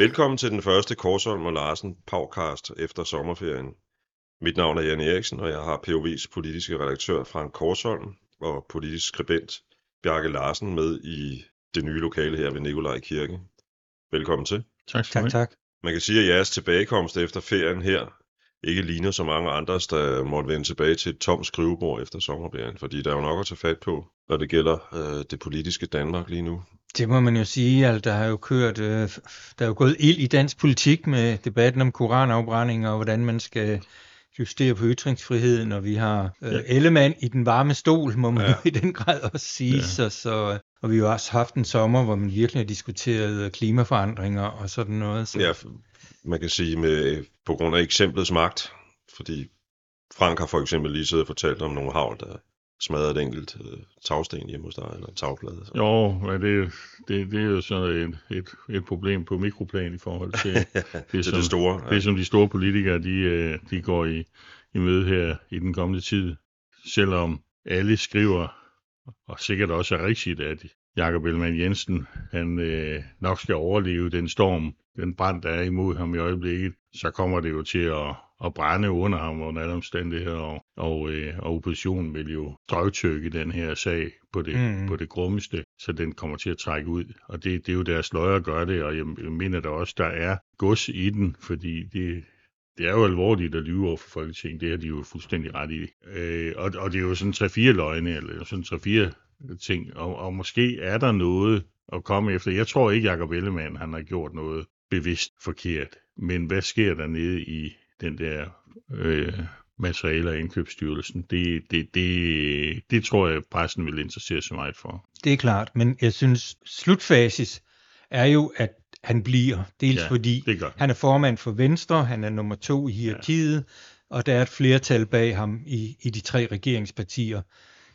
Velkommen til den første Korsholm og Larsen podcast efter sommerferien. Mit navn er Jan Eriksen, og jeg har POV's politiske redaktør Frank Korsholm og politisk skribent Bjarke Larsen med i det nye lokale her ved Nikolaj Kirke. Velkommen til. Tak skal Tak, tak. Man kan sige, at jeres tilbagekomst efter ferien her ikke ligner så mange andres, der måtte vende tilbage til et tomt skrivebord efter sommerferien, fordi der er jo nok at tage fat på, når det gælder øh, det politiske Danmark lige nu. Det må man jo sige, at der har jo kørt, øh, der er jo gået ild i dansk politik med debatten om koranafbrænding og hvordan man skal justere på ytringsfriheden, og vi har øh, Ja. Ellemann i den varme stol, må man Ja. i den grad også sige. Ja. Så, så, og vi har jo også haft en sommer, hvor man virkelig har diskuteret øh, klimaforandringer og sådan noget. Så. Ja, man kan sige med, på grund af eksemplets magt, fordi Frank har for eksempel lige siddet og fortalt om nogle havl, der smadrede et enkelt øh, tagsten hjemme hos dig, eller en tagplade. Så. Jo, men det, det, det er jo sådan et, et, et problem på mikroplan i forhold til det, som, det store. det, som de store politikere de, øh, de går i, i møde her i den kommende tid. Selvom alle skriver, og sikkert også er rigtigt, at Jakob Ellemann Jensen han øh, nok skal overleve den storm, den brand, der er imod ham i øjeblikket, så kommer det jo til at, at brænde under ham under alle omstændigheder, og, og, øh, og oppositionen vil jo drøvtykke den her sag på det, mm. På det grummeste, så den kommer til at trække ud. Og det, det er jo deres løjer at gøre det, og jeg, jeg mener da også, der er gods i den, fordi det, det er jo alvorligt at lyve over for Folketinget, det har de jo fuldstændig ret i. Øh, og, og det er jo sådan tre-fire løgne, eller sådan tre-fire ting, og, og måske er der noget at komme efter. Jeg tror ikke, Jacob Ellemann han har gjort noget bevidst forkert, men hvad sker der nede i den der øh, materiale- og indkøbsstyrelsen? Det, det, det, det tror jeg, pressen vil interessere sig meget for. Det er klart, men jeg synes, slutfasis er jo, at han bliver. Dels Ja, fordi han er formand for Venstre, han er nummer to i hierarkiet, ja. og der er et flertal bag ham i, i de tre regeringspartier.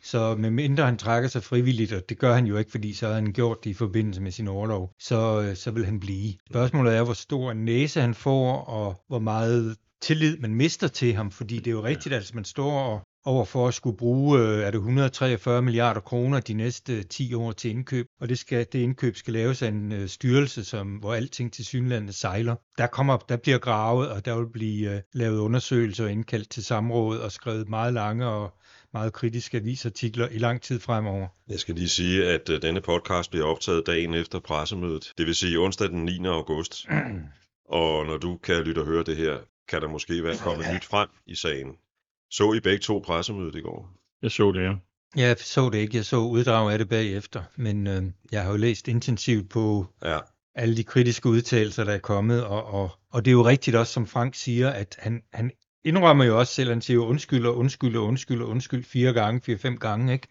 Så medmindre han trækker sig frivilligt, og det gør han jo ikke, fordi så har han gjort det i forbindelse med sin overlov, så, øh, så vil han blive. Spørgsmålet er, hvor stor en næse han får, og hvor meget tillid man mister til ham, fordi det er jo rigtigt, at hvis man står og overfor at skulle bruge, øh, er det 143 milliarder kroner de næste øh, 10 år til indkøb, og det, skal, det indkøb skal laves af en styrelse, som, hvor alting til synlandet sejler. Der, kommer, der bliver gravet, og der vil blive lavet undersøgelser og indkaldt til samråd og skrevet meget lange og meget kritiske avisartikler i lang tid fremover. Jeg skal lige sige, at øh, denne podcast bliver optaget dagen efter pressemødet, det vil sige onsdag den 9. august. Og når du kan lytte og høre det her, kan der måske være kommet nyt frem i sagen. Så I begge to pressemødet i går? Jeg så det, ja. Jeg så det ikke, jeg så uddrag af det bagefter, men øh, jeg har jo læst intensivt på Ja, alle de kritiske udtalelser, der er kommet, og, og, og det er jo rigtigt også, som Frank siger, at han, han indrømmer jo også selv, han siger undskyld og undskyld og undskyld og undskyld fire gange, fire-fem gange, ikke?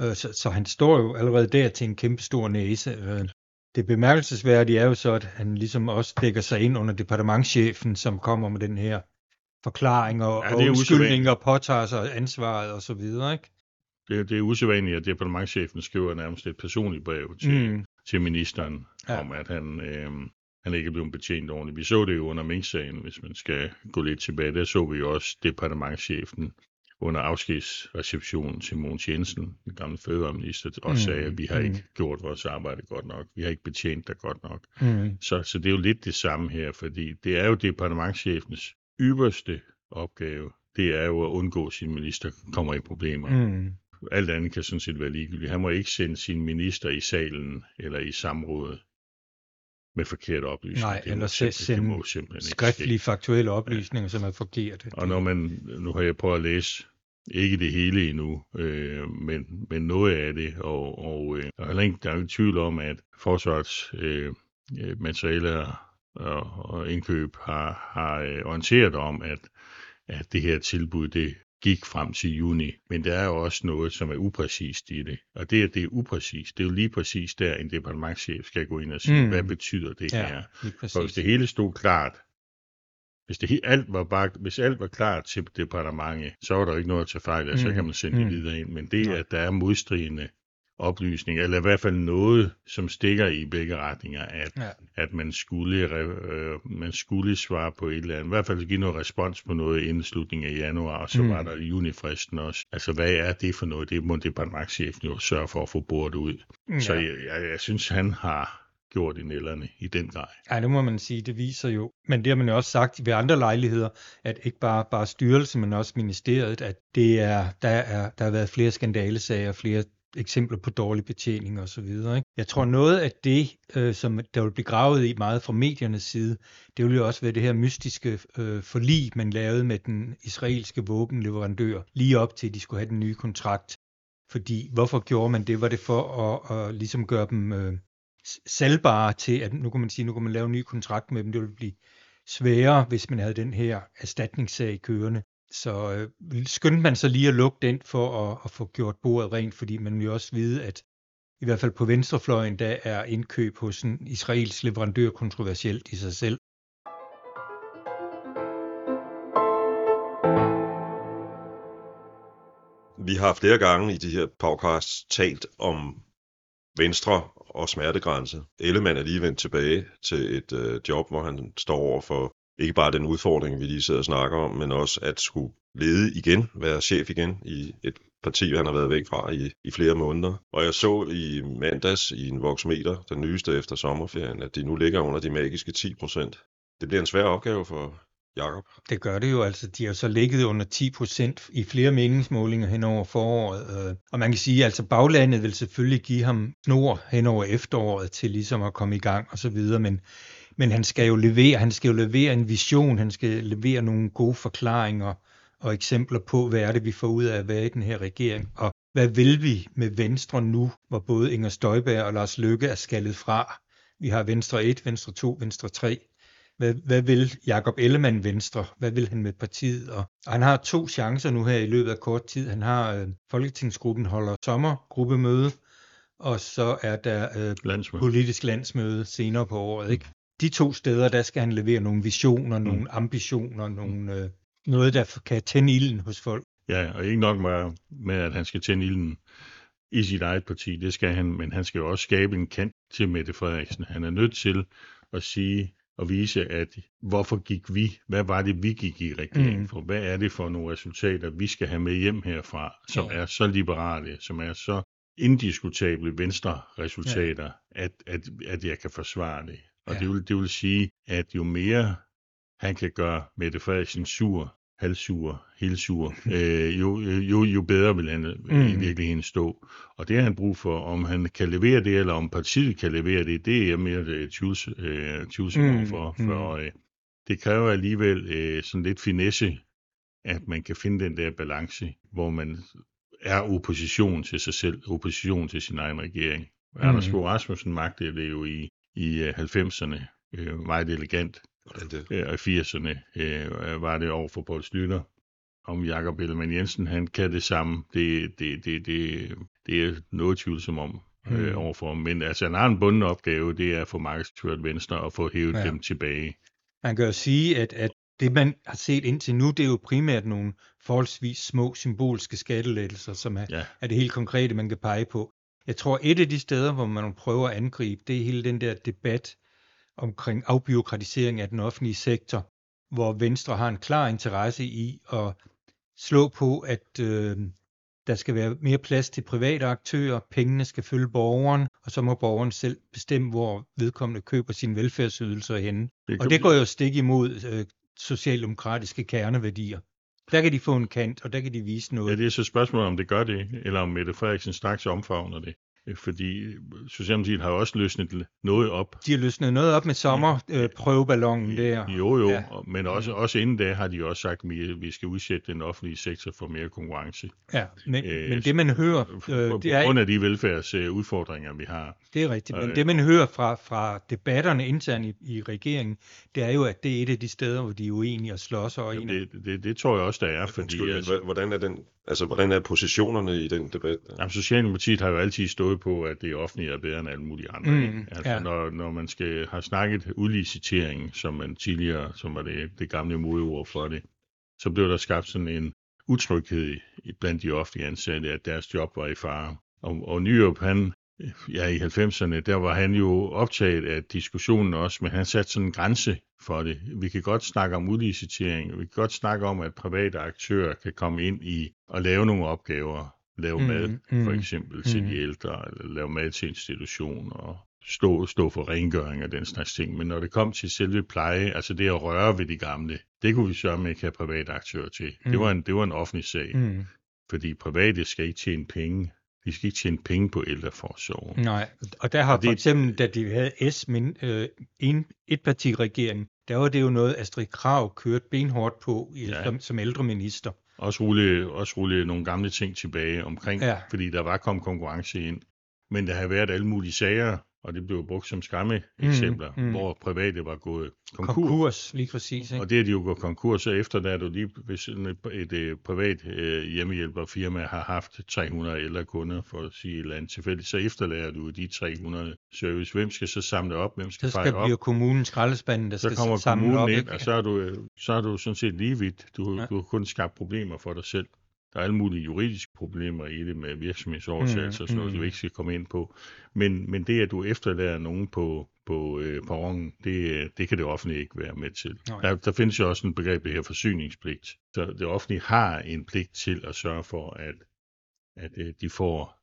Øh, Så, så han står jo allerede der til en kæmpe stor næse. Øh, Det bemærkelsesværdige er jo så, at han ligesom også dækker sig ind under departementchefen, som kommer med den her forklaring og, Ja, ja, det er og påtager sig ansvaret og så videre, ikke? Det, det er usædvanligt, at departementchefen skriver nærmest et personligt brev til, mm. Til ministeren. Ja. om at han, øh, han ikke er blevet betjent ordentligt. Vi så det jo under Mink-sagen, hvis man skal gå lidt tilbage. Der så vi jo også departementchefen under afskedsreceptionen til Mogens Jensen, den gamle fødevareminister, og Mm. sagde, at vi har Mm. ikke gjort vores arbejde godt nok. Vi har ikke betjent dig godt nok. Mm. Så, så det er jo lidt det samme her, fordi det er jo departementchefens ypperste opgave. Det er jo at undgå, at sin minister kommer i problemer. Mm. Alt andet kan sådan set være ligegyldigt. Han må ikke sende sin minister i salen eller i samrådet med forkerte oplysninger. Nej, Det eller simpelthen- det sende simpelthen skriftlige, ske. faktuelle oplysninger, som er forkerte. Og når man, nu har jeg prøvet at læse, ikke det hele endnu, øh, men, men noget af det, og, og øh, der er ikke, der er tvivl om, at forsvarets øh, øh, materialer og, og indkøb har, har øh, orienteret om, at, at det her tilbud, det gik frem til juni. Men der er jo også noget, som er upræcist i det. Og det, at det er upræcist, det er jo lige præcis der, en departementchef skal gå ind og sige, mm. Hvad betyder det Ja, her? For hvis det hele stod klart, hvis, det, alt var bare, hvis alt var klart til departementet, så var der ikke noget at tage fejl af, så Mm, kan man sende det mm. videre ind. Men det, Nej. at der er modstridende oplysninger, eller i hvert fald noget, som stikker i begge retninger, at, Ja. at man, skulle, øh, man skulle svare på et eller andet, i hvert fald give noget respons på noget inden slutningen af januar, og så mm. Mm. var der junifristen også. Altså, hvad er det for noget? Det må departementchefen jo sørge for at få bordet ud. Ja. Så jeg, jeg, jeg synes, han har gjort i nælderne i den grad. Ja, det må man sige, det viser jo. Men det har man jo også sagt ved andre lejligheder, at ikke bare, bare styrelsen, men også ministeriet, at det er, der, er, der har været flere skandalesager, flere eksempler på dårlig betjening og så videre. Ikke? Jeg tror noget af det, øh, som der vil blive gravet i meget fra mediernes side, det vil jo også være det her mystiske øh, forlig, man lavede med den israelske våbenleverandør, lige op til, at de skulle have den nye kontrakt. Fordi hvorfor gjorde man det? Var det for at, at ligesom gøre dem øh, salgbare til, at nu kan man sige, nu kan man lave en ny kontrakt med dem, det ville blive sværere, hvis man havde den her erstatningssag kørende. Så øh, skyndte man så lige at lukke den for at, at få gjort bordet rent, fordi man vil jo også vide, at i hvert fald på venstrefløjen, der er indkøb hos en israelsk leverandør kontroversielt i sig selv. Vi har flere gange i de her podcasts talt om Venstre og smertegrænse. Ellemann er lige vendt tilbage til et øh, job, hvor han står over for ikke bare den udfordring, vi lige sidder og snakker om, men også at skulle lede igen, være chef igen i et parti, han har været væk fra i, i flere måneder. Og jeg så i mandags i en voksmeter, den nyeste efter sommerferien, at de nu ligger under de magiske 10 procent. Det bliver en svær opgave for Jakob. Det gør det jo, altså de har så ligget under 10 procent i flere meningsmålinger hen over foråret. Øh, og man kan sige, at altså baglandet vil selvfølgelig give ham snor hen over efteråret til ligesom at komme i gang og så videre, men men han skal jo levere, han skal jo levere en vision, han skal levere nogle gode forklaringer og eksempler på, hvad er det, vi får ud af at være i den her regering, og hvad vil vi med Venstre nu, hvor både Inger Støjberg og Lars Løkke er skaldet fra. Vi har Venstre 1, Venstre 2, Venstre 3. Hvad, hvad vil Jakob Ellemann Venstre? Hvad vil han med partiet? Og, og han har to chancer nu her i løbet af kort tid. Han har øh, Folketingsgruppen holder sommergruppemøde, og så er der øh, landsmøde. politisk landsmøde senere på året. Ikke? De to steder, der skal han levere nogle visioner, mm. nogle ambitioner, nogle, øh, noget, der kan tænde ilden hos folk. Ja, og ikke nok med, med, at han skal tænde ilden i sit eget parti, det skal han, men han skal jo også skabe en kant til Mette Frederiksen. Han er nødt til at sige og vise, at hvorfor gik vi, hvad var det, vi gik i regeringen mm. for? Hvad er det for nogle resultater, vi skal have med hjem herfra, som ja. er så liberale, som er så indiskutable venstre resultater, ja. at, at, at jeg kan forsvare det. Og ja. det, vil, det vil sige, at jo mere han kan gøre Mette Frederiksen sur, halvsur, helsur, øh, jo, jo, jo bedre vil han mm. i virkeligheden stå. Og det har han brug for. Om han kan levere det, eller om partiet kan levere det, det er jeg mere øh, tvivls, øh, tvivlsom mm. for. Mm. for øh, det kræver alligevel øh, sådan lidt finesse, at man kan finde den der balance, hvor man er opposition til sig selv, opposition til sin egen regering. Mm. Anders Fogh Rasmussen magtede det jo i i 90'erne øh, øh, meget elegant. Det? Øh, og i 80'erne øh, var det over for Poul Slytter. Om Jakob Ellemann Jensen, han kan det samme. Det, det, det, det, det er noget tvivlsom om øh, mm. overfor Men altså, han har en bunden opgave, det er at få markedsført Venstre og få hævet ja. dem tilbage. Man kan jo sige, at, at det man har set indtil nu, det er jo primært nogle forholdsvis små symbolske skattelettelser, som er, ja. er det helt konkrete, man kan pege på. Jeg tror, et af de steder, hvor man prøver at angribe, det er hele den der debat omkring afbiokratisering af den offentlige sektor, hvor Venstre har en klar interesse i at slå på, at øh, der skal være mere plads til private aktører, pengene skal følge borgeren, og så må borgeren selv bestemme, hvor vedkommende køber sine velfærdsydelser henne. Det og det går jo stik imod øh, socialdemokratiske kerneværdier. Der kan de få en kant, og der kan de vise noget. Ja, det er så spørgsmålet, om det gør det, eller om Mette Frederiksen straks omfavner det. Øh, fordi Socialdemokratiet har også løsnet noget op. De har løsnet noget op med sommerprøveballonen øh, der. Jo, jo, ja. men også, også inden da har de også sagt, at vi, vi skal udsætte den offentlige sektor for mere konkurrence. Ja, men, øh, men det man hører... Øh, på, det er, grund af de velfærdsudfordringer, vi har. Det er rigtigt, men øh, det man hører fra, fra debatterne internt i, i regeringen, det er jo, at det er et af de steder, hvor de er uenige og slås over en. Det, det, det tror jeg også, der er. Fordi, altså, hvordan, er den, altså, hvordan er positionerne i den debat? Jamen, Socialdemokratiet har jo altid stået på, at det offentlige er bedre end alle mulige andre. Mm, altså ja. når, når man skal have snakket udlicitering, som man tidligere, som var det, det gamle modeord for det, så blev der skabt sådan en utryghed blandt de offentlige ansatte, at deres job var i fare. Og, og Nyrup, han, ja i 90'erne, der var han jo optaget af diskussionen også, men han satte sådan en grænse for det. Vi kan godt snakke om udlicitering, vi kan godt snakke om, at private aktører kan komme ind i og lave nogle opgaver, lave mm, mad, mm, for eksempel til mm. de ældre, eller lave mad til institutioner, stå, stå for rengøring og den slags ting. Men når det kom til selve pleje, altså det at røre ved de gamle, det kunne vi sørge ikke have private aktører til. Mm. Det, var en, det var en offentlig sag. Mm. Fordi private skal ikke tjene penge. De skal ikke tjene penge på ældreforsorgen. Nej, og der har og det, for eksempel, da de havde S, men, øh, en etpartiregering, der var det jo noget, Astrid Krav kørte benhårdt på i, ja. som, som ældreminister. Også rulle, også rulle nogle gamle ting tilbage omkring, ja. fordi der var kommet konkurrence ind. Men der har været alle mulige sager, og det blev brugt som skræmme eksempler, mm, mm. hvor private var gået konkurs. Konkurs, lige præcis. Ikke? Og det er de jo gået konkurs, så efter der er du lige, hvis et, et, et øh, privat øh, hjemmehjælperfirma har haft 300 ældre kunder, for at sige et eller andet tilfældigt, så efterlader du de 300 service. Hvem skal så samle op? Hvem skal så skal blive kommunen skraldespanden, der så skal kommer samle kommunen op. Ind, og så er, du, så er du sådan set lige vidt. Du, ja. du har kun skabt problemer for dig selv. Der er alle mulige juridiske problemer i det med virksomhedsoversættelse mm, og sådan noget, mm. du ikke skal komme ind på. Men, men det, at du efterlader nogen på, på øh, perronen, det, det kan det offentlige ikke være med til. Der, der findes jo også en begreb, det her forsyningspligt. Så det offentlige har en pligt til at sørge for, at, at øh, de får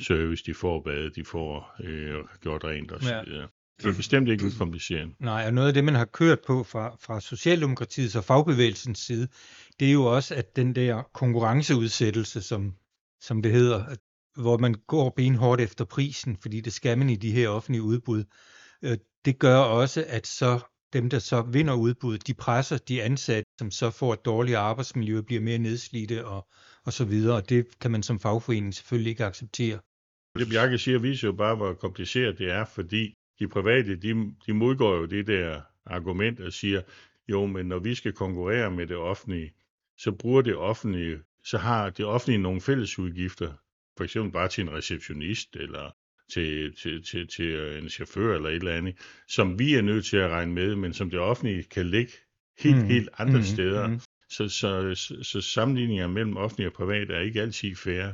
service, de får bad, de får øh, gjort rent og så videre. Det er bestemt ikke ukomplicerende. Nej, og noget af det, man har kørt på fra, fra Socialdemokratiets og fagbevægelsens side, det er jo også, at den der konkurrenceudsættelse, som, som det hedder, hvor man går benhårdt efter prisen, fordi det skal man i de her offentlige udbud, øh, det gør også, at så dem, der så vinder udbuddet, de presser de ansatte, som så får et dårligere arbejdsmiljø, bliver mere nedslidte og, og så videre, og det kan man som fagforening selvfølgelig ikke acceptere. Det Bjarke siger, viser jo bare, hvor kompliceret det er, fordi de private, de, de modgår jo det der argument og siger, jo, men når vi skal konkurrere med det offentlige, så bruger det offentlige, så har det offentlige nogle fælles udgifter, for eksempel bare til en receptionist, eller til, til, til, til en chauffør eller et eller andet, som vi er nødt til at regne med, men som det offentlige kan ligge helt, mm. helt andre mm. steder. Mm. Så, så, så, så sammenligninger mellem offentlig og privat er ikke altid fair.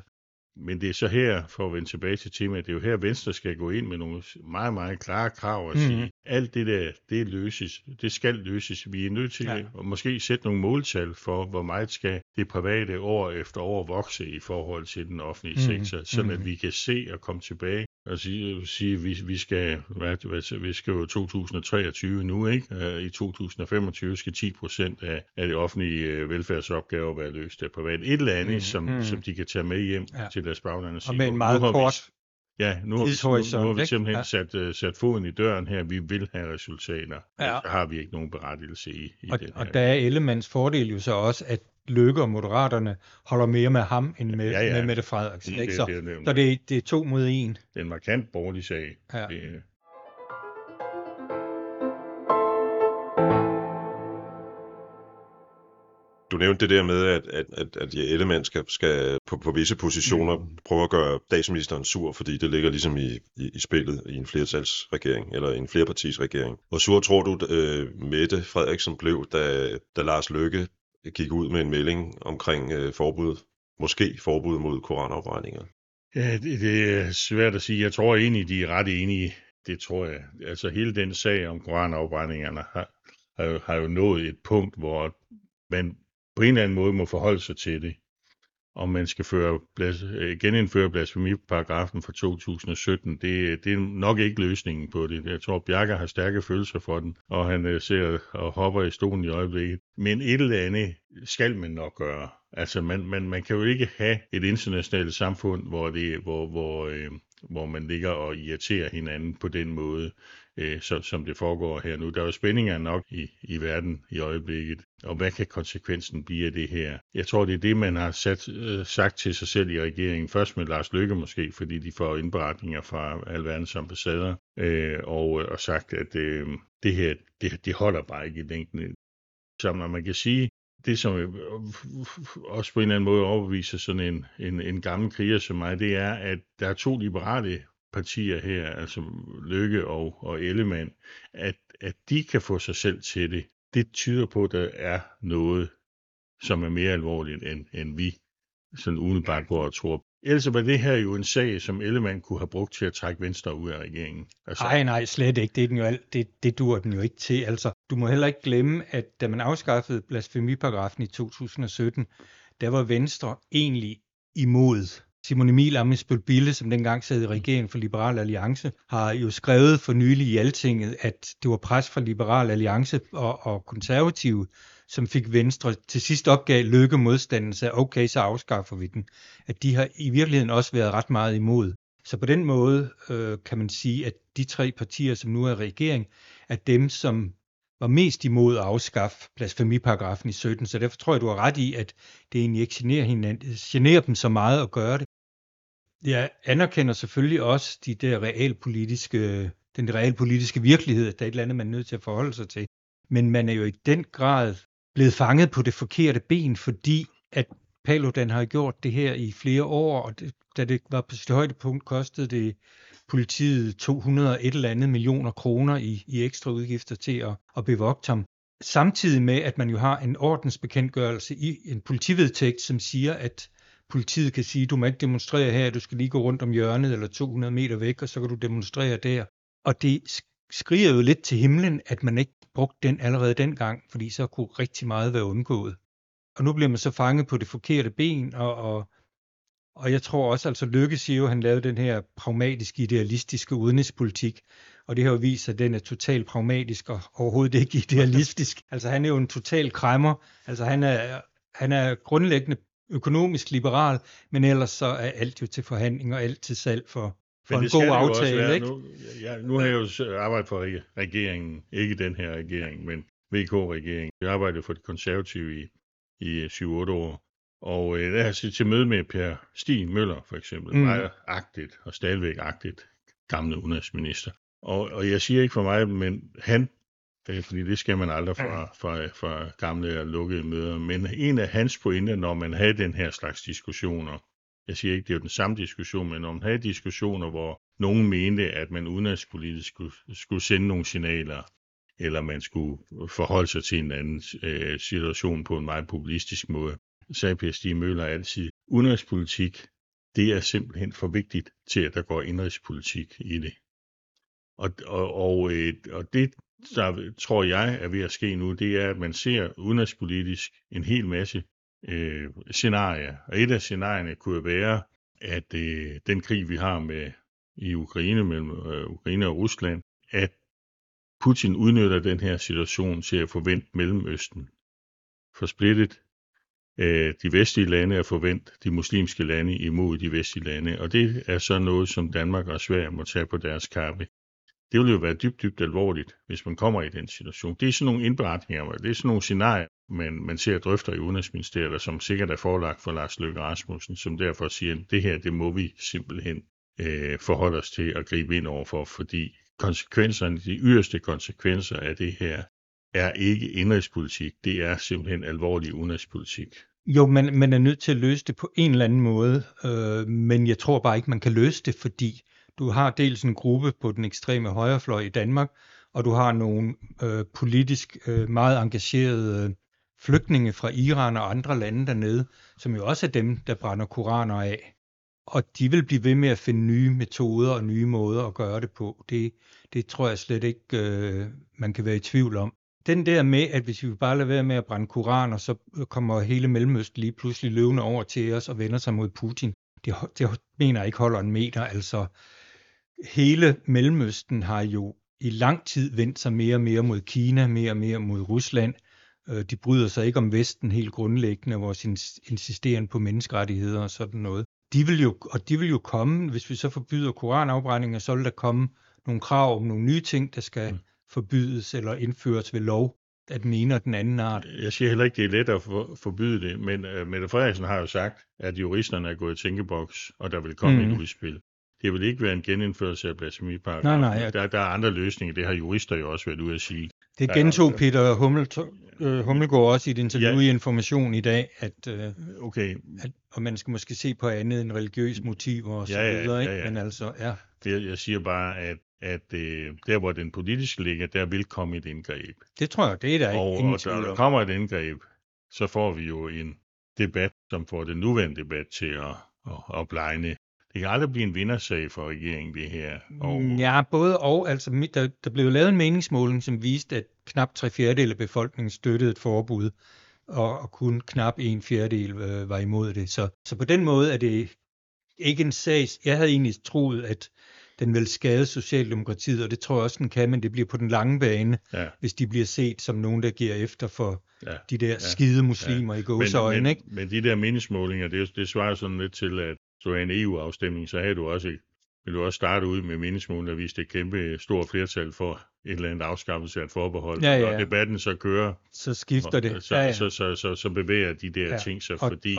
Men det er så her, for at vende tilbage til temaet, det er jo her, Venstre skal gå ind med nogle meget, meget klare krav og mm. sige, alt det der, det løses, det skal løses. Vi er nødt til ja. at måske sætte nogle måltal for, hvor meget skal det private år efter år vokse i forhold til den offentlige mm. sektor, sådan mm. at vi kan se og komme tilbage og sige, sige vi, vi, skal, hvad, hvad, vi skal jo 2023 nu, ikke? Uh, I 2025 skal 10 procent af, af det offentlige uh, velfærdsopgaver være løst af privat. Et eller andet, mm. Som, mm. som de kan tage med hjem ja. til deres bagland og sige, og med en meget kort Ja, nu, nu, nu har vi simpelthen ja. sat, uh, sat foden i døren her. Vi vil have resultater. Ja. Så har vi ikke nogen berettigelse i, i og, den her. Og der er Ellemands fordel jo så også, at Løkke og Moderaterne holder mere med ham end med, ja, ja. med Mette Frederiksen. Det, ikke? Så, det, det, så det, det er to mod en. Det er en markant borgerlig sag. Ja. Det, Du nævnte det der med, at, at, at, at Ellemann skal, skal på, på visse positioner mm. prøve at gøre statsministeren sur, fordi det ligger ligesom i, i, i spillet i en flertalsregering, eller en flerpartisregering. Hvor sur tror du, øh, Mette Frederiksen blev, da, da Lars Løkke gik ud med en melding omkring øh, forbud, måske forbud mod koranafbrændinger? Ja, det, det er svært at sige. Jeg tror egentlig, de er ret enige. Det tror jeg. Altså hele den sag om koranafbrændingerne har, har, har jo nået et punkt, hvor man på en eller anden måde må forholde sig til det. Om man skal føre, øh, genindføre blasfemiparagrafen fra 2017, det, det er nok ikke løsningen på det. Jeg tror, Bjarke har stærke følelser for den, og han øh, ser og hopper i stolen i øjeblikket. Men et eller andet skal man nok gøre. Altså, man, man, man kan jo ikke have et internationalt samfund, hvor, det, hvor, hvor, øh, hvor man ligger og irriterer hinanden på den måde øh, som, som det foregår her nu. Der er jo spændinger nok i, i verden i øjeblikket, og hvad kan konsekvensen blive af det her? Jeg tror, det er det, man har sat, øh, sagt til sig selv i regeringen. Først med Lars Løkke måske, fordi de får indberetninger fra alverdens ambassader, øh, og, øh, og sagt, at øh, det her, det, det holder bare ikke i længden. Så når man kan sige, det, som øh, også på en eller anden måde overbeviser sådan en, en, en gammel kriger som mig, det er, at der er to liberale partier her, altså Lykke og, og Ellemann, at, at de kan få sig selv til det, det tyder på, at der er noget, som er mere alvorligt, end, end vi sådan umiddelbart går og tror. Ellers var det her jo en sag, som Ellemann kunne have brugt til at trække Venstre ud af regeringen. Altså... Nej, nej, slet ikke. Det, er den jo alt, det, det dur den jo ikke til. Altså, du må heller ikke glemme, at da man afskaffede blasfemiparagrafen i 2017, der var Venstre egentlig imod Simon Emil Ammitzbøll Bille, som dengang sad i regeringen for Liberal Alliance, har jo skrevet for nylig i Altinget, at det var pres fra Liberal Alliance og, og konservative, som fik Venstre til sidst opgav lykke modstanden, sagde, okay, så afskaffer vi den. At de har i virkeligheden også været ret meget imod. Så på den måde øh, kan man sige, at de tre partier, som nu er regering, er dem, som var mest imod at afskaffe blasfemiparagrafen i 17, så derfor tror jeg, du har ret i, at det egentlig ikke generer, hinanden, generer dem så meget at gøre det. Jeg anerkender selvfølgelig også de der realpolitiske, den realpolitiske virkelighed, at der er et eller andet, man er nødt til at forholde sig til. Men man er jo i den grad blevet fanget på det forkerte ben, fordi at Paludan har gjort det her i flere år, og det, da det var på sit højdepunkt, kostede det politiet 200 et eller andet millioner kroner i, i ekstra udgifter til at, at bevogte ham. Samtidig med, at man jo har en ordensbekendtgørelse i en politivedtægt, som siger, at politiet kan sige, du må ikke demonstrere her, du skal lige gå rundt om hjørnet eller 200 meter væk, og så kan du demonstrere der. Og det skriger jo lidt til himlen, at man ikke brugte den allerede dengang, fordi så kunne rigtig meget være undgået. Og nu bliver man så fanget på det forkerte ben, og, og, og jeg tror også, altså Lykke siger jo, at han lavede den her pragmatiske, idealistiske udenrigspolitik, og det har jo vist sig, at den er totalt pragmatisk og overhovedet ikke idealistisk. altså han er jo en total kræmmer, altså han er, han er grundlæggende økonomisk liberal, men ellers så er alt jo til forhandling og alt til salg for, for en god aftale. Ikke? Nu, ja, nu har jeg jo arbejdet for regeringen, ikke den her regering, men VK-regeringen. Jeg arbejdede for de konservative i, i 7-8 år, og øh, der har jeg til møde med Per Stig Møller, for eksempel, mm. meget agtigt og stadigvæk agtigt, gamle udenrigsminister. Og, og jeg siger ikke for mig, men han, øh, fordi det skal man aldrig fra, fra, fra gamle og lukkede møder, men en af hans pointer, når man havde den her slags diskussioner, jeg siger ikke, det er jo den samme diskussion, men når man havde diskussioner, hvor nogen mente, at man udenrigspolitisk skulle, skulle sende nogle signaler, eller man skulle forholde sig til en anden øh, situation på en meget populistisk måde, sagde Per Stig Møller altid, udenrigspolitik, det er simpelthen for vigtigt til, at der går indrigspolitik i det. Og, og, og, øh, og det, der tror jeg er ved at ske nu, det er, at man ser udenrigspolitisk en hel masse øh, scenarier. Og et af scenarierne kunne være, at øh, den krig, vi har med i Ukraine mellem øh, Ukraine og Rusland, at Putin udnytter den her situation til at forvente Mellemøsten for splittet Øh, de vestlige lande er forvente de muslimske lande imod de vestlige lande. Og det er så noget, som Danmark og Sverige må tage på deres kappe. Det vil jo være dybt, dybt alvorligt, hvis man kommer i den situation. Det er sådan nogle indberetninger, det er sådan nogle scenarier, man, man ser drøfter i Udenrigsministeriet, som sikkert er forelagt for Lars Løkke Rasmussen, som derfor siger, at det her, det må vi simpelthen øh, forholde os til at gribe ind overfor, fordi konsekvenserne, de yderste konsekvenser af det her, er ikke indrigspolitik, det er simpelthen alvorlig udenrigspolitik. Jo, man, man er nødt til at løse det på en eller anden måde, øh, men jeg tror bare ikke, man kan løse det, fordi du har dels en gruppe på den ekstreme højrefløj i Danmark, og du har nogle øh, politisk øh, meget engagerede øh, flygtninge fra Iran og andre lande dernede, som jo også er dem, der brænder koraner af. Og de vil blive ved med at finde nye metoder og nye måder at gøre det på. Det, det tror jeg slet ikke, øh, man kan være i tvivl om. Den der med, at hvis vi bare lader være med at brænde koraner, så øh, kommer hele Mellemøsten lige pludselig løvende over til os og vender sig mod Putin. Det, det mener jeg ikke holder en meter. Altså, hele Mellemøsten har jo i lang tid vendt sig mere og mere mod Kina, mere og mere mod Rusland øh, – de bryder sig ikke om Vesten helt grundlæggende, vores insisteren på menneskerettigheder og sådan noget. De vil jo, og de vil jo komme, hvis vi så forbyder koranafbrændinger, så vil der komme nogle krav om nogle nye ting, der skal mm forbydes eller indføres ved lov af den ene og den anden art. Jeg siger heller ikke, det er let at forbyde det, men uh, Mette Frederiksen har jo sagt, at juristerne er gået i tænkeboks, og der vil komme mm. et udspil. Det vil ikke være en genindførelse af blasfemiparagrafen. Nej, nej. Jeg... Der, der er andre løsninger, det har jurister jo også været ude at sige. Det gentog Peter Hummel, øh, Hummelgaard også i et interview ja. i Information i dag, at, øh, okay. at og man skal måske se på andet end religiøse motiver og ja, så videre, ja, ja, ja. men altså, ja. Det, jeg siger bare, at at øh, der hvor den politiske ligger, der vil komme et indgreb. Det tror jeg, det er der og, ingen og der, der kommer et indgreb, så får vi jo en debat, som får den nuværende debat til at, at, at blegne det kan aldrig blive en vindersag for regeringen, det her. Og... Ja, både og. Altså, der, der blev lavet en meningsmåling, som viste, at knap tre fjerdedel af befolkningen støttede et forbud, og, og kun knap en fjerdedel øh, var imod det. Så, så på den måde er det ikke en sag. Jeg havde egentlig troet, at den vil skade Socialdemokratiet, og det tror jeg også, den kan, men det bliver på den lange bane, Ja. hvis de bliver set som nogen, der giver efter for Ja. de der skide muslimer i Men, gåseøjne, men, ikke? men de der meningsmålinger, det, det svarer sådan lidt til, at så er en EU-afstemning, så havde du også, vil du også starte ud med meningsmålinger, der viste et kæmpe stort flertal for et eller andet afskaffelse af et forbehold. Ja, ja. Når debatten så kører, Så skifter det. så, ja, ja. Så, så, så, så bevæger de der Ja. ting sig, Og- fordi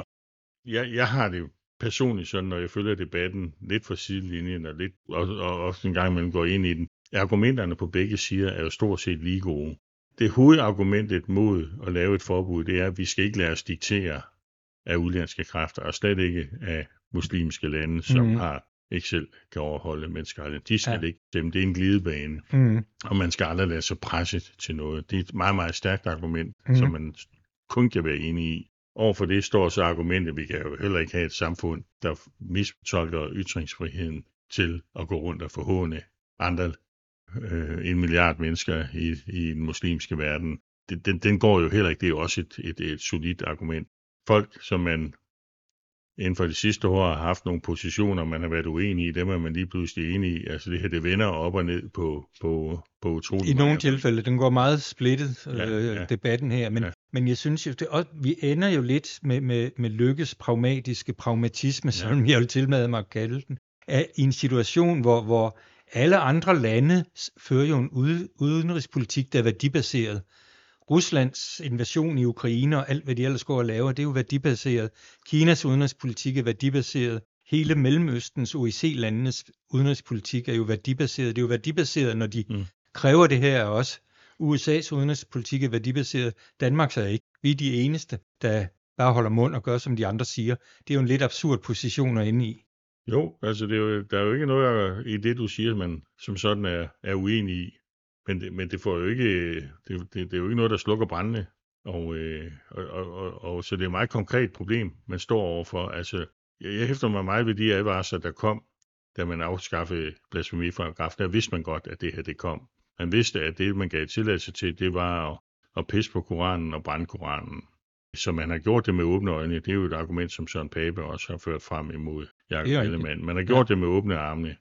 jeg, jeg har det personligt sådan, når jeg følger debatten lidt fra sidelinjen, og, lidt, og, og også en gang imellem går ind i den. Argumenterne på begge sider er jo stort set lige gode. Det hovedargumentet mod at lave et forbud, det er, at vi skal ikke lade os diktere af udlandske kræfter, og slet ikke af muslimske lande, som mm. har ikke selv kan overholde menneskerettigheder. De skal Ja. ikke stemme. Det er en glidebane, Mm. og man skal aldrig lade sig presse til noget. Det er et meget, meget stærkt argument, mm. som man kun kan være enig i. Overfor det står så argumentet, at vi kan jo heller ikke have et samfund, der misfortolker ytringsfriheden til at gå rundt og forhåne andre øh, en milliard mennesker i, i den muslimske verden. Den, den, den går jo heller ikke. Det er jo også et, et, et solidt argument. Folk, som man inden for de sidste år har haft nogle positioner, man har været uenig i, dem er man lige pludselig enig i. Altså det her, det vender op og ned på, på, på utrolig I nogle mange- tilfælde, den går meget splittet, Ja, øh, ja. debatten her, men, Ja. men jeg synes jo, det, og vi ender jo lidt med, med, med lykkes pragmatiske pragmatisme, som jeg vil tilmade mig at kalde den, at i en situation, hvor, hvor alle andre lande fører jo en ude, udenrigspolitik, der er værdibaseret. Ruslands invasion i Ukraine og alt, hvad de ellers går og laver, det er jo værdibaseret. Kinas udenrigspolitik er værdibaseret. Hele Mellemøstens OIC-landenes udenrigspolitik er jo værdibaseret. Det er jo værdibaseret, når de Mm. kræver det her også. USA's udenrigspolitik er værdibaseret. Danmarks er ikke. Vi er de eneste, der bare holder mund og gør, som de andre siger. Det er jo en lidt absurd position at ende i. Jo, altså det er jo, der er jo ikke noget i det, du siger, man som sådan er, er uenig i. Men det, men det får jo ikke, det, det, det er jo ikke noget, der slukker brændende. Og, øh, og, og, og, og, så det er et meget konkret problem, man står overfor. Altså, jeg, jeg hæfter mig meget ved de advarsler, der kom, da man afskaffede blasfemiparagraf. Der vidste man godt, at det her det kom. Man vidste, at det, man gav tilladelse til, det var at, at pisse på Koranen og brænde Koranen. Så man har gjort det med åbne øjne. Det er jo et argument, som Søren Pape også har ført frem imod Jacob rigtigt. Ellemann. Man har gjort ja. det med åbne armene.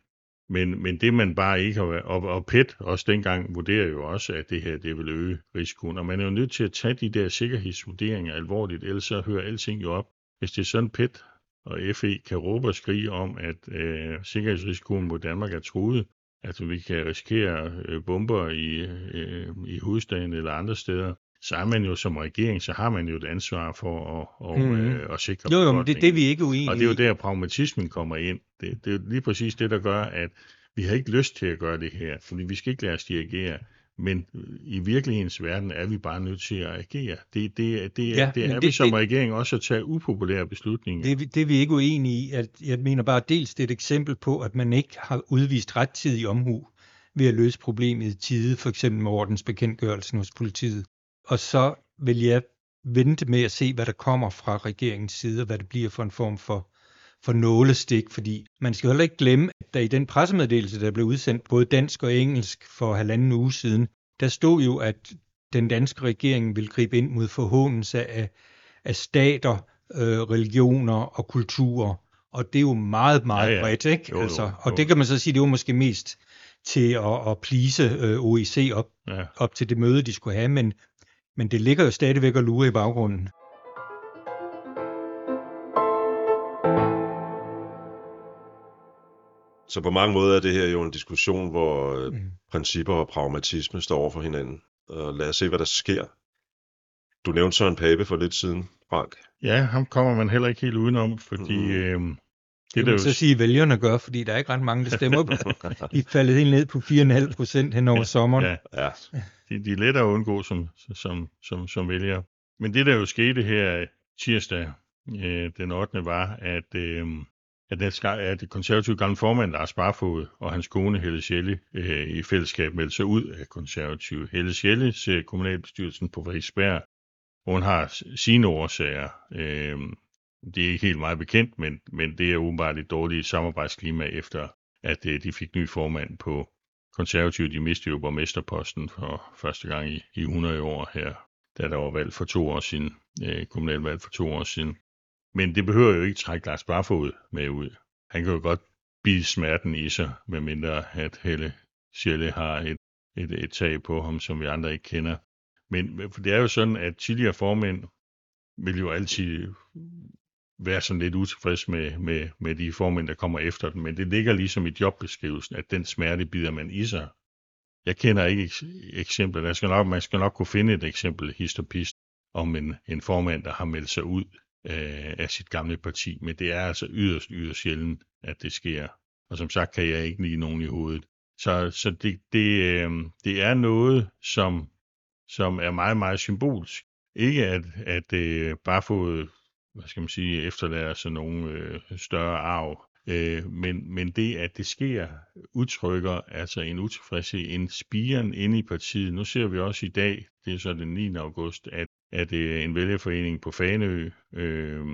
Men, men det man bare ikke har været, og, og PET også dengang vurderer jo også, at det her det vil øge risikoen. Og man er jo nødt til at tage de der sikkerhedsvurderinger alvorligt, ellers så hører alting jo op. Hvis det er sådan PET og FE kan råbe og skrige om, at øh, sikkerhedsrisikoen mod Danmark er truet, at vi kan risikere øh, bomber i, øh, i hovedstaden eller andre steder, så er man jo som regering, så har man jo et ansvar for at, og, Mhm. øh, at sikre Jo, jo, men det, befolkningen. det er vi ikke uenige Og det er jo der, pragmatismen kommer ind. Det, det er jo lige præcis det, der gør, at vi har ikke lyst til at gøre det her, fordi vi skal ikke lade os dirigere. Men i virkelighedens verden er vi bare nødt til at agere. Det, det, det, Ja, det er det- vi som det- regering også at tage upopulære beslutninger. Det, er vi- det er vi ikke uenige i. At jeg mener bare, dels det er et eksempel på, at man ikke har udvist rettidig omhu ved at løse problemet i tide, for eksempel med ordensbekendtgørelsen hos politiet. Og så vil jeg vente med at se, hvad der kommer fra regeringens side, og hvad det bliver for en form for, for nålestik, fordi man skal heller ikke glemme, at der i den pressemeddelelse, der blev udsendt både dansk og engelsk for halvanden uge siden, der stod jo, at den danske regering vil gribe ind mod forhåndelse af, af stater, øh, religioner og kulturer. Og det er jo meget, meget Ja, ja. bredt, ikke? Jo, jo, altså, jo. og det kan man så sige, det var måske mest til at, at plise øh, OIC op, Ja. op til det møde, de skulle have, men, men det ligger jo stadigvæk og lurer i baggrunden. Så på mange måder er det her jo en diskussion, hvor øh, Mm. principper og pragmatisme står over for hinanden. Og lad os se, hvad der sker. Du nævnte Søren Pape for lidt siden, Frank. ja, ham kommer man heller ikke helt udenom, fordi Mm. øh, Det det man så sige, at vælgerne gør, fordi der er ikke ret mange, der stemmer på. De er faldet helt ned på 4,5 procent hen over sommeren. Ja, Ja, de, de er lettere at undgå som, som, som, som vælger. Men det, der jo skete her tirsdag øh, den 8. var, at, øh, at, det, at det konservative gamle formand Lars Barfod og hans kone Helle Schelle øh, i fællesskab meldte sig ud af konservative. Helle Schelle ser kommunalbestyrelsen på Frederiksberg, hun har sine årsager. Øh, det er ikke helt meget bekendt, men, men det er åbenbart et dårligt samarbejdsklima efter, at øh, de fik ny formand på konservative. De mistede jo borgmesterposten for første gang i, i 100 år her, da der var valg for to år siden, øh, kommunalvalg for to år siden. Men det behøver jo ikke trække Lars Barfod med ud. han kan jo godt bide smerten i sig, medmindre at Helle Sjælle har et, et, et tag på ham, som vi andre ikke kender. Men for det er jo sådan, at tidligere formænd vil jo altid være sådan lidt utilfreds med, med, med de formænd, der kommer efter den, men det ligger ligesom i jobbeskrivelsen, at den smerte bider man i sig. Jeg kender ikke eksempler, der skal nok, man skal nok kunne finde et eksempel, histopist, om en, en formand, der har meldt sig ud øh, af sit gamle parti, men det er altså yderst, yderst sjældent, at det sker. Og som sagt kan jeg ikke lige nogen i hovedet. Så, så det, det, øh, det er noget, som, som er meget, meget symbolsk. Ikke at, at øh, bare få, hvad skal man sige, efterlære sig nogle øh, større arv, øh, men, men det, at det sker, udtrykker altså en utilfredshed, en spiren inde i partiet. Nu ser vi også i dag, det er så den 9. august, at, at øh, en vælgerforening på Faneø, øh,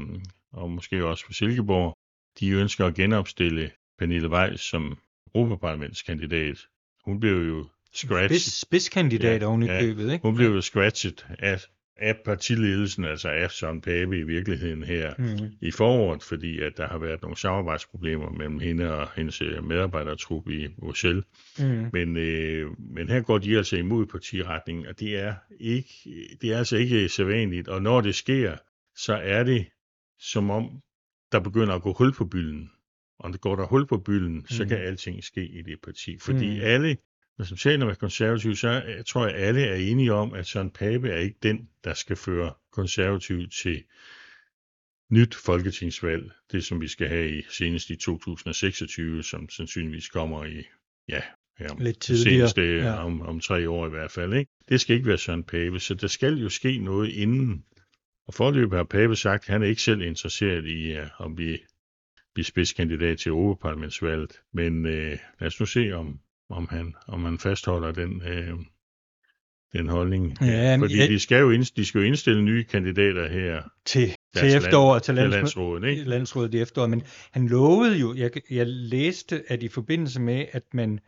og måske også på Silkeborg, de ønsker at genopstille Pernille Weiss som Europaparlamentskandidat. Hun blev jo scratchet. Spids, spidskandidat ja, oven i ja, købet, ikke? Hun blev jo scratchet af, af partiledelsen, altså af Søren Pape i virkeligheden her mm. i foråret, fordi at der har været nogle samarbejdsproblemer mellem hende og hendes øh, medarbejdertrup i Bruxelles. Mm. Men, øh, men her går de altså imod partiretningen, og det er, ikke, det er altså ikke sædvanligt. Og når det sker, så er det som om, der begynder at gå hul på bylden. Og det går der hul på bylden, mm. så kan alting ske i det parti. Fordi mm. alle, når som taler med konservative, så tror jeg, alle er enige om, at Søren Pape er ikke den, der skal føre konservativ til nyt folketingsvalg. Det, som vi skal have i senest i 2026, som sandsynligvis kommer i, ja, ja Lidt tidligere. Seneste, ja. om, om tre år i hvert fald. Ikke? Det skal ikke være Søren Pape, så der skal jo ske noget inden. Og forløb har Pape sagt, at han er ikke selv interesseret i uh, at blive blive spidskandidat til Europaparlamentsvalget. Men øh, lad os nu se, om, om, han, om han fastholder den, øh, den holdning. Ja, Fordi ja, de, skal jo indstille, de skal jo indstille nye kandidater her. Til, til efteråret, til, lands, til landsrådet, ikke? landsrådet i efteråret. Men han lovede jo, jeg, jeg læste, at i forbindelse med, at man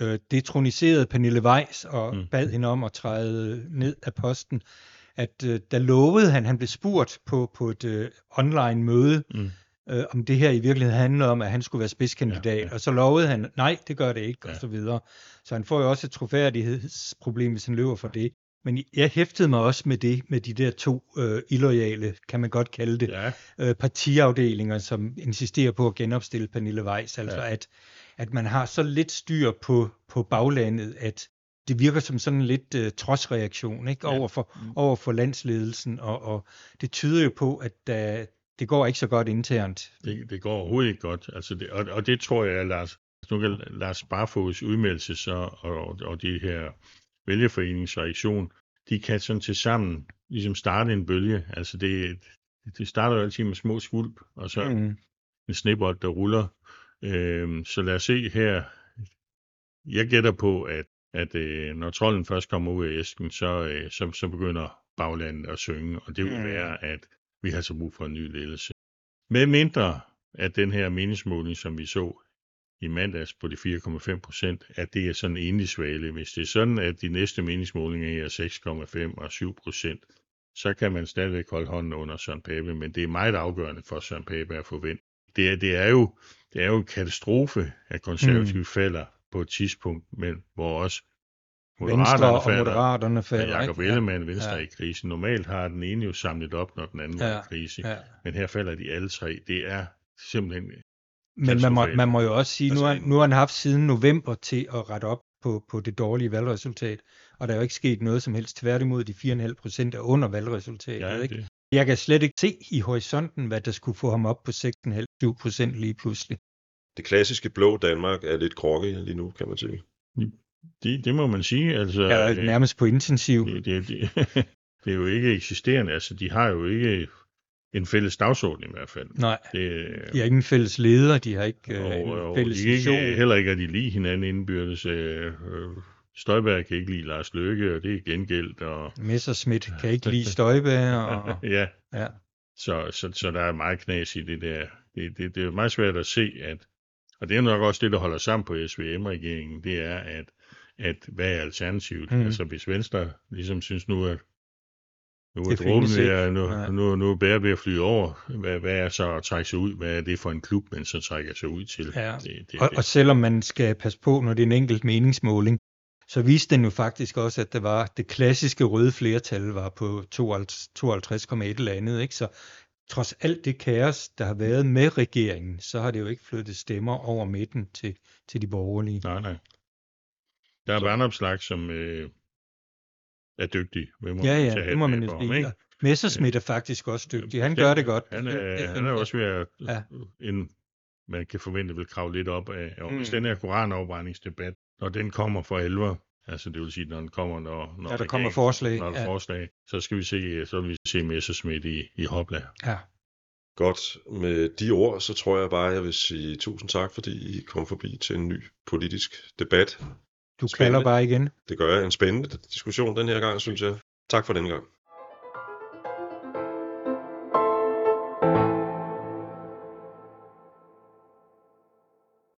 øh, detroniserede Pernille Weiss og mm. bad hende om at træde ned af posten, at øh, der lovede han, han blev spurgt på, på et øh, online møde, mm øh, om det her i virkeligheden handler om, at han skulle være spidskandidat, ja, ja. og så lovede han, nej, det gør det ikke, ja. og så videre. Så han får jo også et troværdighedsproblem, hvis han løber for det. Men jeg hæftede mig også med det, med de der to øh, illoyale, kan man godt kalde det, ja. øh, partiafdelinger, som insisterer på at genopstille Pernille Weiss. Altså ja. at, at man har så lidt styr på, på baglandet, at det virker som sådan en lidt øh, trodsreaktion ikke? Over, for, mm. over for landsledelsen, og, og det tyder jo på, at der, det går ikke så godt internt. Det, det går overhovedet ikke godt. Altså det, og, og det tror jeg, at Lars, nu kan Lars Barfods udmeldelse så, og, og de her vælgerforeningsreaktion, de kan sådan til sammen ligesom starte en bølge. Altså det, det starter jo altid med små skvulp, og så mm. en snebold, der ruller. Øhm, så lad os se her. Jeg gætter på, at, at øh, når trolden først kommer ud af æsken, så, øh, så, så begynder baglandet at synge, og det vil mm. være, at vi har så brug for en ny ledelse. Med mindre at den her meningsmåling, som vi så i mandags på de 4,5 procent, at det er sådan en enlig svale. Hvis det er sådan, at de næste meningsmålinger er 6,5 og 7 procent, så kan man stadigvæk holde hånden under Søren Pape, men det er meget afgørende for Søren Pape at få vendt. Det er, det er, jo, det er jo en katastrofe, at konservative mm. falder på et tidspunkt, men hvor også Venstre og falder, Moderaterne falder. Ja, Jacob Ellemann, ja. Venstre ja. i krise. Normalt har den ene jo samlet op, når den anden ja. er i krise. Ja. Men her falder de alle tre. Det er simpelthen Men man må, man må jo også sige, altså, nu, har, nu har han haft siden november til at rette op på, på det dårlige valgresultat, og der er jo ikke sket noget som helst. Tværtimod, de 4,5 procent er under valgresultatet. Ja, ikke? Det. Jeg kan slet ikke se i horisonten, hvad der skulle få ham op på 6,5 procent lige pludselig. Det klassiske blå Danmark er lidt krokke lige nu, kan man sige. Det, det må man sige. Altså, ja, øh, nærmest på intensiv. Det, det, det, det er jo ikke eksisterende. Altså, de har jo ikke en fælles dagsorden i hvert fald. Nej, det, de har ikke en fælles leder, de har ikke og, en fælles de ikke, Heller ikke at de lige hinanden indbyrdes. Øh, Støjberg kan ikke lide Lars Løkke, og det er gengældt. Og... Messerschmidt kan ikke lide Støjberg. Og... ja, ja. Så, så, så der er meget knas i det der. Det, det, det er meget svært at se, at og det er nok også det, der holder sammen på SVM-regeringen, det er, at at hvad er alternativet? Mm. Altså hvis Venstre ligesom synes nu, at Nu er Det dråben ikke. nu, nu, nu er bære ved at flyde over. Hvad, hvad er så at trække sig ud? Hvad er det for en klub, man så trækker sig ud til? Ja. Det, det, Og, det. og selvom man skal passe på, når det er en enkelt meningsmåling, så viste den jo faktisk også, at det var det klassiske røde flertal var på 52 52,1 eller andet. Ikke? Så trods alt det kaos, der har været med regeringen, så har det jo ikke flyttet stemmer over midten til, til de borgerlige. Nej, nej. Der er Vandopslag, som øh, er dygtig. Vi må Ja, ja, det må man jo sige. Messerschmidt er faktisk også dygtig. Han gør det godt. Han er, han er også ved at, Ja. en, man kan forvente, vil kravle lidt op af. Og hvis Mm. den her koranafbrændingsdebat, når den kommer for alvor, altså det vil sige, når den kommer, når, når Ja, der kommer forslag. Når der er Ja. forslag, så skal vi se, så vil vi se Messerschmidt i, i Hopla. Ja. Godt. Med de ord, så tror jeg bare, jeg vil sige tusind tak, fordi I kom forbi til en ny politisk debat. Du Spændende. kalder bare igen. Det gør jeg en spændende diskussion den her gang, synes jeg. Tak for den gang.